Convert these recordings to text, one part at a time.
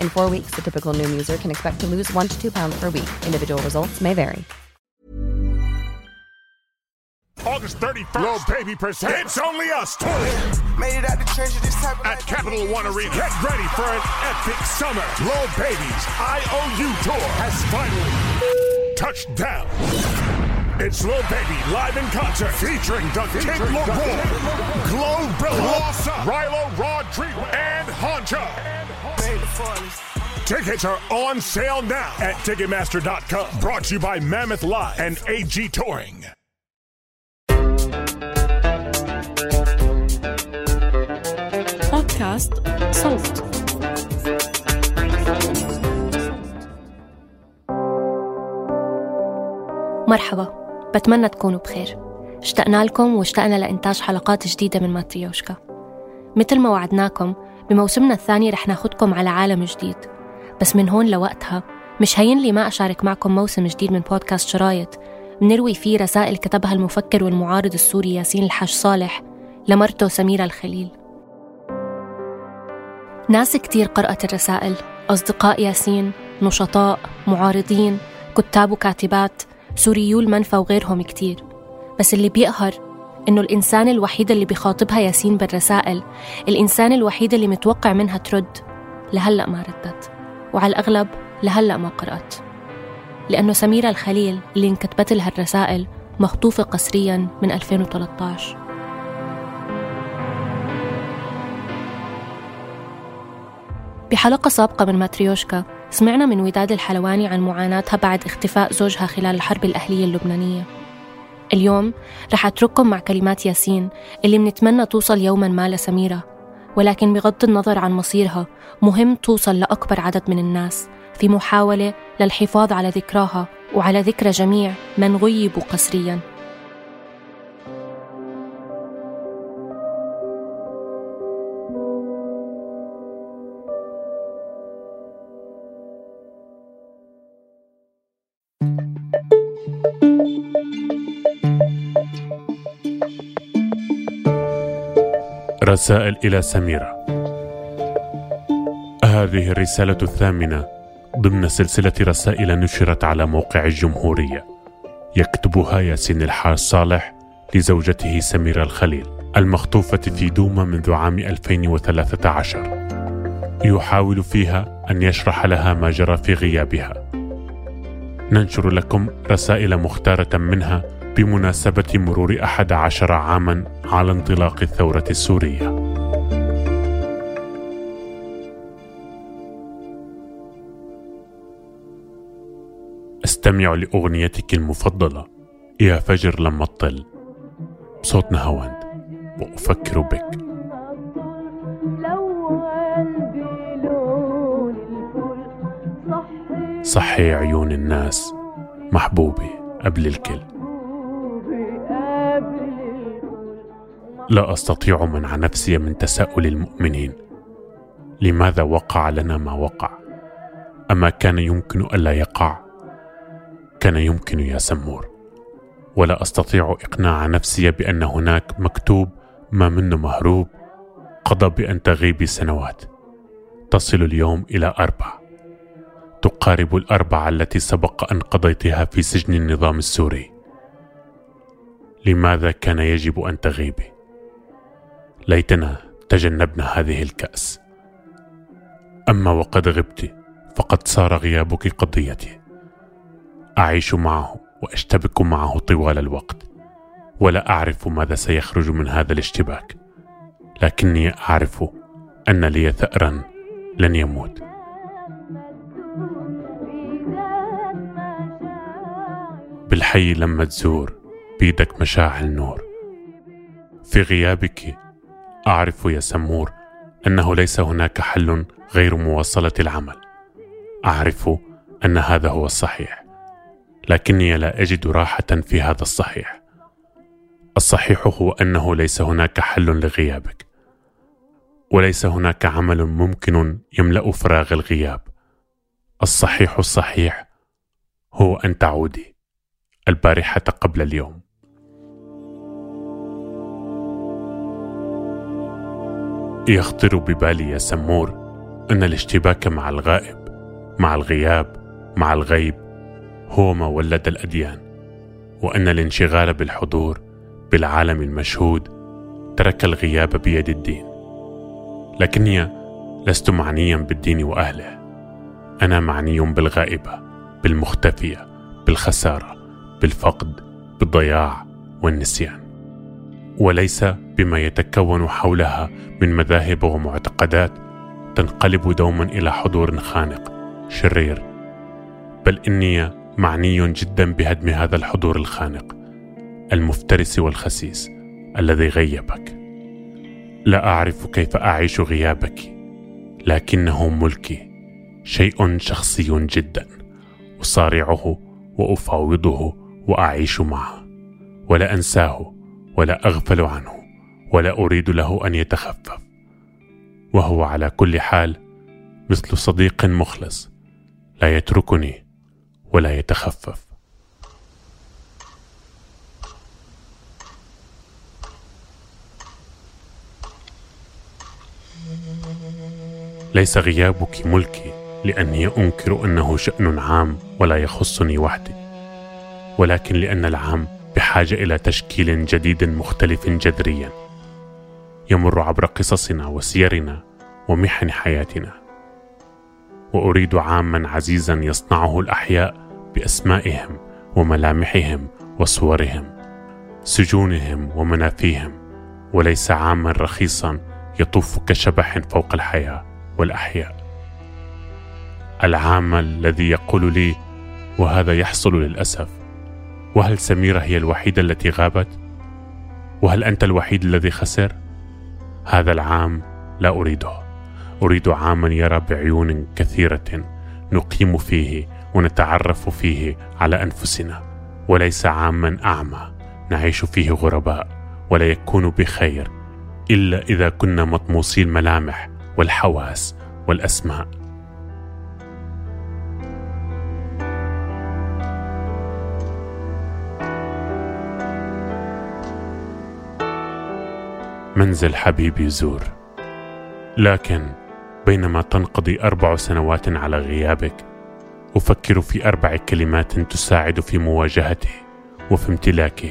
In four weeks, the typical Noom user can expect to lose one to two pounds per week. Individual results may vary. August 31st. Little baby percent. It's only us touring. Made it out the trenches this type of At Capital One Arena. Get ready for an epic summer. Lil Baby's IOU tour has finally touched down. It's Lil Baby live in concert featuring the Kid Leroy, Glorilla, Rilo Rodrigo, and Honcho. Tickets are on sale now at Ticketmaster.com. Brought to you by Mammoth Live and AG Touring. بودكاست صوت مرحبا بتمنى تكونوا بخير اشتقنا لكم واشتقنا لإنتاج حلقات جديدة من ماتريوشكا مثل ما وعدناكم بموسمنا الثاني رح ناخدكم على عالم جديد. بس من هون لوقتها مش هين لي ما أشارك معكم موسم جديد من بودكاست شرايط. بنروي فيه رسائل كتبها المفكر والمعارض السوري ياسين الحاج صالح لمرته سميرة الخليل. ناس كتير قرأت الرسائل. أصدقاء ياسين نشطاء معارضين كتاب وكاتبات سوريو المنفى وغيرهم كتير. بس اللي بيقهر إنه الإنسان الوحيد اللي بيخاطبها ياسين بالرسائل الإنسان الوحيد اللي متوقع منها ترد لهلأ ما ردت. وعلى الأغلب لهلأ ما قرأت. لأنه سميرة الخليل اللي انكتبت لها الرسائل مخطوفة قسريا من 2013 بحلقة سابقة من ماتريوشكا سمعنا من وداد الحلواني عن معاناتها بعد اختفاء زوجها خلال الحرب الأهلية اللبنانية. اليوم رح أترككم مع كلمات ياسين اللي منتمنى توصل يوما ما لسميرة ولكن بغض النظر عن مصيرها مهم توصل لأكبر عدد من الناس في محاولة للحفاظ على ذكراها وعلى ذكرى جميع من غيبوا قسرياً. رسائل إلى سميرة. هذه الرسالة الثامنة ضمن سلسلة رسائل نشرت على موقع الجمهورية. يكتبها ياسين الحاج صالح لزوجته سميرة الخليل المخطوفة في دوما منذ عام 2013 يحاول فيها أن يشرح لها ما جرى في غيابها. ننشر لكم رسائل مختارة منها بمناسبة مرور أحد عشر عاما على انطلاق الثورة السورية. استمع لأغنيتك المفضلة. يا فجر لما تطل بصوت نهاوند. وأفكر بك. صحي عيون الناس. محبوبي قبل الكل. لا أستطيع منع نفسي من تساؤل المؤمنين. لماذا وقع لنا ما وقع؟ أما كان يمكن ألا يقع؟ كان يمكن يا سمور. ولا أستطيع إقناع نفسي بأن هناك مكتوب ما منه مهروب قضى بأن تغيبي سنوات. تصل اليوم إلى أربع تقارب الأربعة التي سبق أن قضيتها في سجن النظام السوري. لماذا كان يجب أن تغيبي؟ ليتنا تجنبنا هذه الكأس. أما وقد غبت فقد صار غيابك قضيتي. أعيش معه وأشتبك معه طوال الوقت. ولا أعرف ماذا سيخرج من هذا الاشتباك. لكني أعرف أن لي ثأرا لن يموت. بالحي لما تزور بيدك مشاعل نور في غيابك أعرف يا سمور أنه ليس هناك حل غير مواصلة العمل. أعرف أن هذا هو الصحيح لكني لا أجد راحة في هذا الصحيح. الصحيح هو أنه ليس هناك حل لغيابك وليس هناك عمل ممكن يملأ فراغ الغياب. الصحيح الصحيح هو أن تعودي البارحة قبل اليوم. يخطر ببالي يا سمور إن الاشتباك مع الغائب مع الغياب مع الغيب هو ما ولد الأديان وإن الانشغال بالحضور بالعالم المشهود ترك الغياب بيد الدين. لكني لست معنيا بالدين وأهله أنا معني بالغائبة بالمختفية بالخسارة بالفقد بالضياع والنسيان. وليس بما يتكون حولها من مذاهب ومعتقدات تنقلب دوما إلى حضور خانق شرير. بل إني معني جدا بهدم هذا الحضور الخانق المفترس والخسيس الذي غيبك. لا أعرف كيف أعيش غيابك لكنه ملكي شيء شخصي جدا أصارعه وأفاوضه وأعيش معه ولا أنساه. ولا أغفل عنه ولا أريد له أن يتخفف. وهو على كل حال مثل صديق مخلص لا يتركني ولا يتخفف. ليس غيابك ملكي لأني أنكر أنه شأن عام ولا يخصني وحدي ولكن لأن العام بحاجة إلى تشكيل جديد مختلف جذريا. يمر عبر قصصنا وسيرنا ومحن حياتنا. وأريد عاما عزيزا يصنعه الأحياء بأسمائهم وملامحهم وصورهم سجونهم ومنافيهم وليس عاما رخيصا يطوف كشبح فوق الحياة والأحياء. العام الذي يقول لي وهذا يحصل للأسف. وهل سميرة هي الوحيدة التي غابت؟ وهل أنت الوحيد الذي خسر؟ هذا العام لا أريده. أريد عاما يرى بعيون كثيرة نقيم فيه ونتعرف فيه على أنفسنا وليس عاما أعمى نعيش فيه غرباء ولا يكون بخير إلا إذا كنا مطموسي الملامح والحواس والأسماء. منزل حبيبي زور. لكن بينما تنقضي أربع سنوات على غيابك أفكر في أربع كلمات تساعد في مواجهته وفي امتلاكه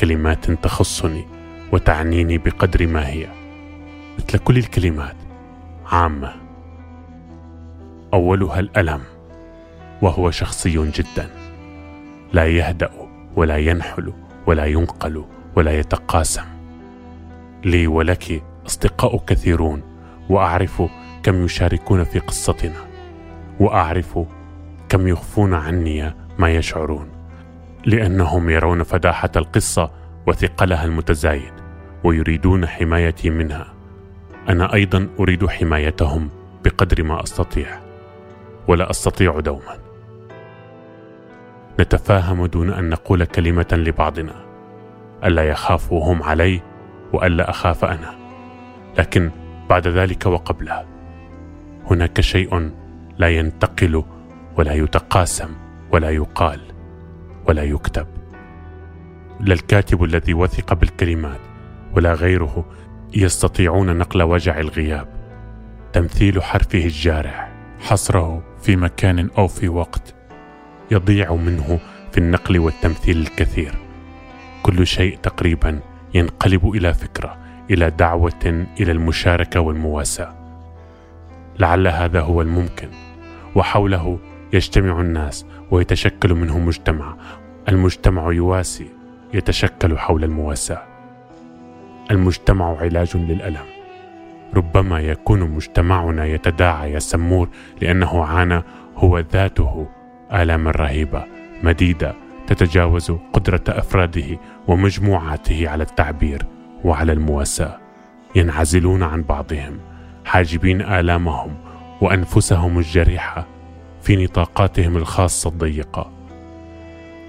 كلمات تخصني وتعنيني بقدر ما هي. مثل كل الكلمات عامة. أولها الألم وهو شخصي جدا. لا يهدأ ولا ينحل ولا ينقل ولا يتقاسم. لي ولك أصدقاء كثيرون وأعرف كم يشاركون في قصتنا وأعرف كم يخفون عني ما يشعرون لأنهم يرون فداحة القصة وثقلها المتزايد ويريدون حمايتي منها. أنا أيضا أريد حمايتهم بقدر ما أستطيع ولا أستطيع دوما. نتفاهم دون أن نقول كلمة لبعضنا. ألا يخافوا هم علي؟ وألا أخاف أنا. لكن بعد ذلك وقبله هناك شيء لا ينتقل ولا يتقاسم ولا يقال ولا يكتب. لا الكاتب الذي وثق بالكلمات ولا غيره يستطيعون نقل وجع الغياب. تمثيل حرفه الجارح. حصره في مكان أو في وقت يضيع منه في النقل والتمثيل الكثير. كل شيء تقريبا ينقلب إلى فكرة إلى دعوة إلى المشاركة والمواساة. لعل هذا هو الممكن وحوله يجتمع الناس ويتشكل منه مجتمع. المجتمع يواسي يتشكل حول المواساة. المجتمع علاج للألم. ربما يكون مجتمعنا يتداعى يا سمور لأنه عانى هو ذاته آلاما رهيبة مديدة تتجاوز قدرة أفراده ومجموعاته على التعبير وعلى المواساة ينعزلون عن بعضهم حاجبين آلامهم وأنفسهم الجريحة في نطاقاتهم الخاصة الضيقة.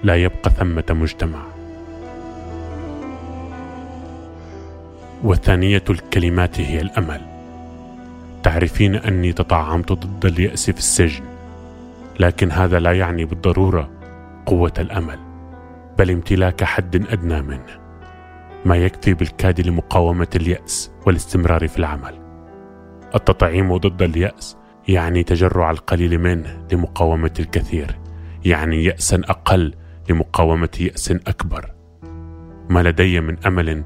لا يبقى ثمة مجتمع. وثانية الكلمات هي الأمل. تعرفين أني تطعمت ضد اليأس في السجن لكن هذا لا يعني بالضرورة قوة الأمل بل امتلاك حد أدنى منه ما يكفي بالكاد لمقاومة اليأس والاستمرار في العمل. التطعيم ضد اليأس يعني تجرع القليل منه لمقاومة الكثير يعني ياسا أقل لمقاومة يأس أكبر. ما لدي من أمل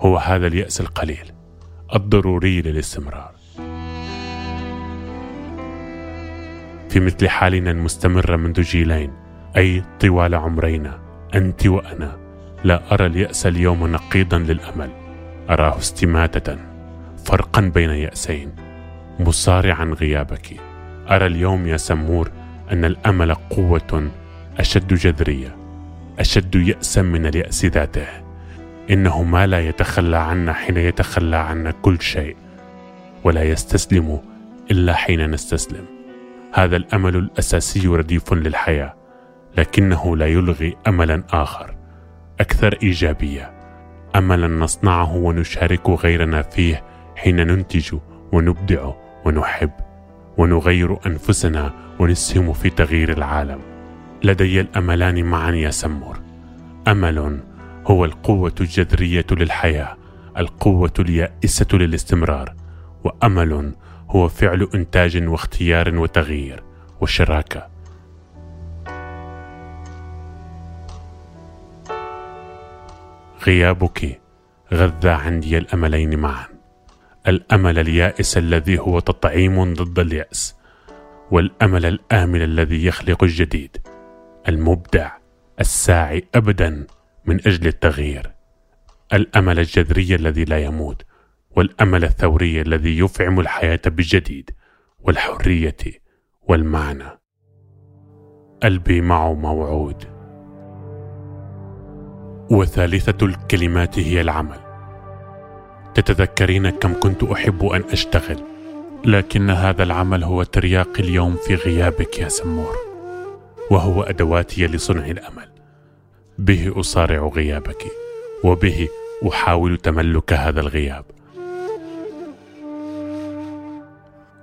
هو هذا اليأس القليل الضروري للاستمرار. في مثل حالنا المستمره منذ جيلين أي طوال عمرينا أنت وأنا. لا أرى اليأس اليوم نقيضا للأمل. أراه استماتة فرقا بين يأسين مصارعا غيابك. أرى اليوم يا سمور أن الأمل قوة أشد جذرية أشد ياسا من اليأس ذاته. إنه ما لا يتخلى عنا حين يتخلى عنا كل شيء ولا يستسلم إلا حين نستسلم. هذا الأمل الأساسي رديف للحياة. لكنه لا يلغي املا آخر أكثر إيجابية. املا نصنعه ونشارك غيرنا فيه حين ننتج ونبدع ونحب ونغير أنفسنا ونسهم في تغيير العالم. لدي الأملان معا يا سمور. أمل هو القوة الجذرية للحياة القوة اليائسة للاستمرار وأمل هو فعل إنتاج واختيار وتغيير وشراكة. غيابك غذى عندي الأملين معا. الأمل اليائس الذي هو تطعيم ضد اليأس والأمل الآمل الذي يخلق الجديد المبدع الساعي ابدا من أجل التغيير. الأمل الجذري الذي لا يموت والأمل الثوري الذي يفعم الحياة بالجديد والحرية والمعنى. قلبي معه موعود. وثالثة الكلمات هي العمل. تتذكرين كم كنت أحب أن أشتغل لكن هذا العمل هو ترياق اليوم في غيابك يا سمور وهو أدواتي لصنع الأمل. به أصارع غيابك وبه أحاول تملك هذا الغياب.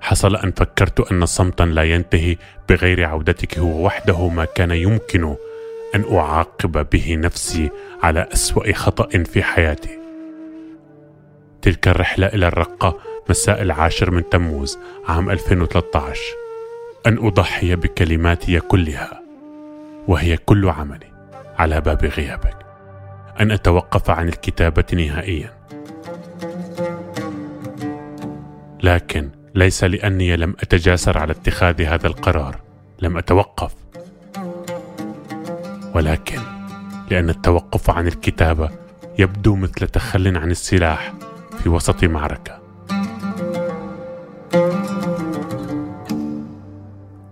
حصل أن فكرت أن صمتا لا ينتهي بغير عودتك هو وحده ما كان يمكن أن أعاقب به نفسي على أسوأ خطأ في حياتي. تلك الرحلة إلى الرقة مساء العاشر من تموز عام 2013 أن أضحي بكلماتي كلها وهي كل عملي على باب غيابك. أن أتوقف عن الكتابة نهائيا. لكن ليس لأني لم أتجاسر على اتخاذ هذا القرار لم أتوقف. ولكن لأن التوقف عن الكتابه يبدو مثل تخل عن السلاح في وسط معركة.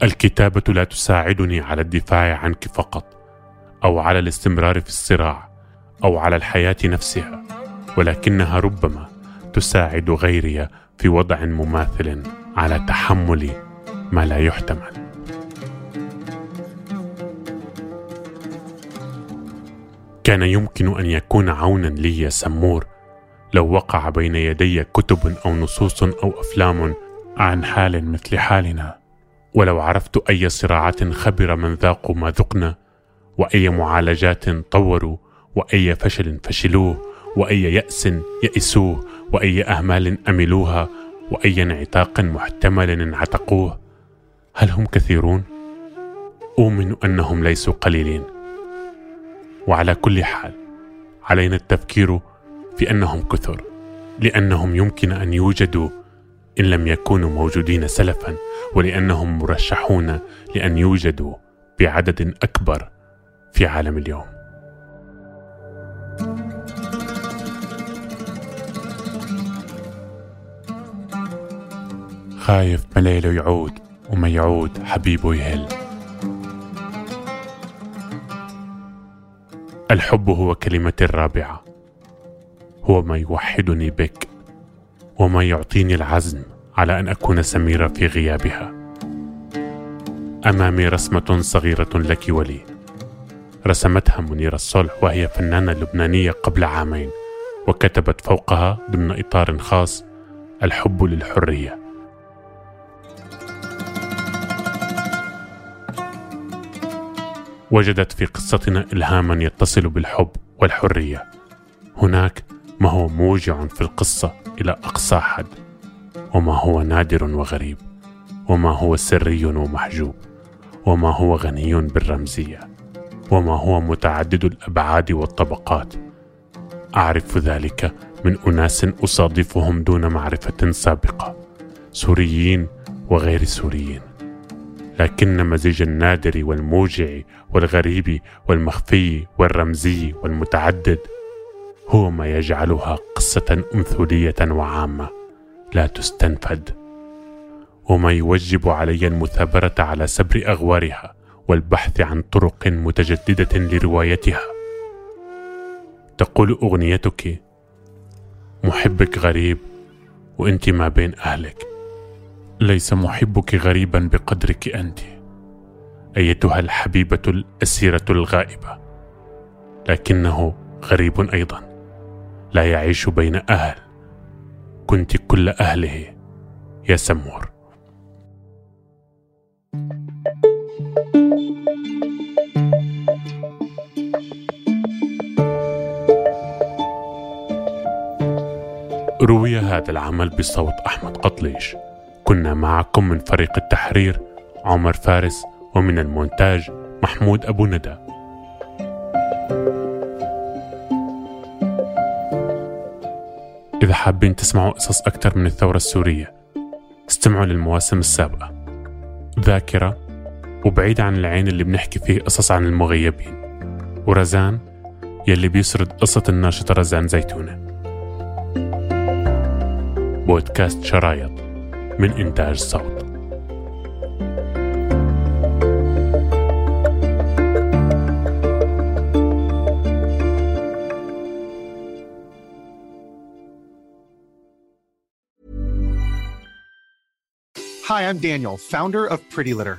الكتابة لا تساعدني على الدفاع عنك فقط أو على الاستمرار في الصراع أو على الحياة نفسها ولكنها ربما تساعد غيري في وضع مماثل على تحمل ما لا يحتمل. كان يمكن أن يكون عونا لي يا سمور. لو وقع بين يدي كتب أو نصوص أو أفلام عن حال مثل حالنا. ولو عرفت أي صراعات خبر من ذاقوا ما ذقنا وأي معالجات طوروا وأي فشل فشلوه وأي يأس يئسوه وأي أهمال أملوها وأي انعتاق محتمل انعتقوه. هل هم كثيرون؟ أؤمن أنهم ليسوا قليلين. وعلى كل حال علينا التفكير في أنهم كثر لأنهم يمكن أن يوجدوا إن لم يكونوا موجودين سلفا ولأنهم مرشحون لأن يوجدوا بعدد أكبر في عالم اليوم. خايف مليله يعود وما يعود حبيبه يهل. الحب هو كلمتي الرابعة هو ما يوحدني بك وما يعطيني العزم على أن أكون سميرة في غيابها. أمامي رسمة صغيرة لك ولي. رسمتها منيرة الصلح وهي فنانة لبنانية قبل عامين وكتبت فوقها ضمن إطار خاص الحب للحرية. وجدت في قصتنا إلهاما يتصل بالحب والحرية. هناك ما هو موجع في القصة إلى أقصى حد وما هو نادر وغريب وما هو سري ومحجوب وما هو غني بالرمزية وما هو متعدد الأبعاد والطبقات. أعرف ذلك من أناس أصادفهم دون معرفة سابقة سوريين وغير سوريين. لكن مزيج النادر والموجع والغريب والمخفي والرمزي والمتعدد هو ما يجعلها قصة أمثولية وعامة لا تستنفد. وما يوجب علي المثابرة على سبر أغوارها والبحث عن طرق متجددة لروايتها. تقول أغنيتك محبك غريب وأنت ما بين أهلك. ليس محبك غريبا بقدرك أنت. أيتها الحبيبة الأسيرة الغائبة. لكنه غريب أيضا. لا يعيش بين أهل. كنت كل أهله. يا سمور. روي هذا العمل بصوت أحمد قطليش. كنا معكم من فريق التحرير عمر فارس ومن المونتاج محمود أبو ندى. إذا حابين تسمعوا قصص أكثر من الثورة السورية استمعوا للمواسم السابقة. ذاكرة وبعيد عن العين اللي بنحكي فيه قصص عن المغيبين. ورزان يلي بيسرد قصة الناشطة رزان زيتونة. بودكاست شرايط. من إنتاج صوت Hi, I'm Daniel, founder of Pretty Litter.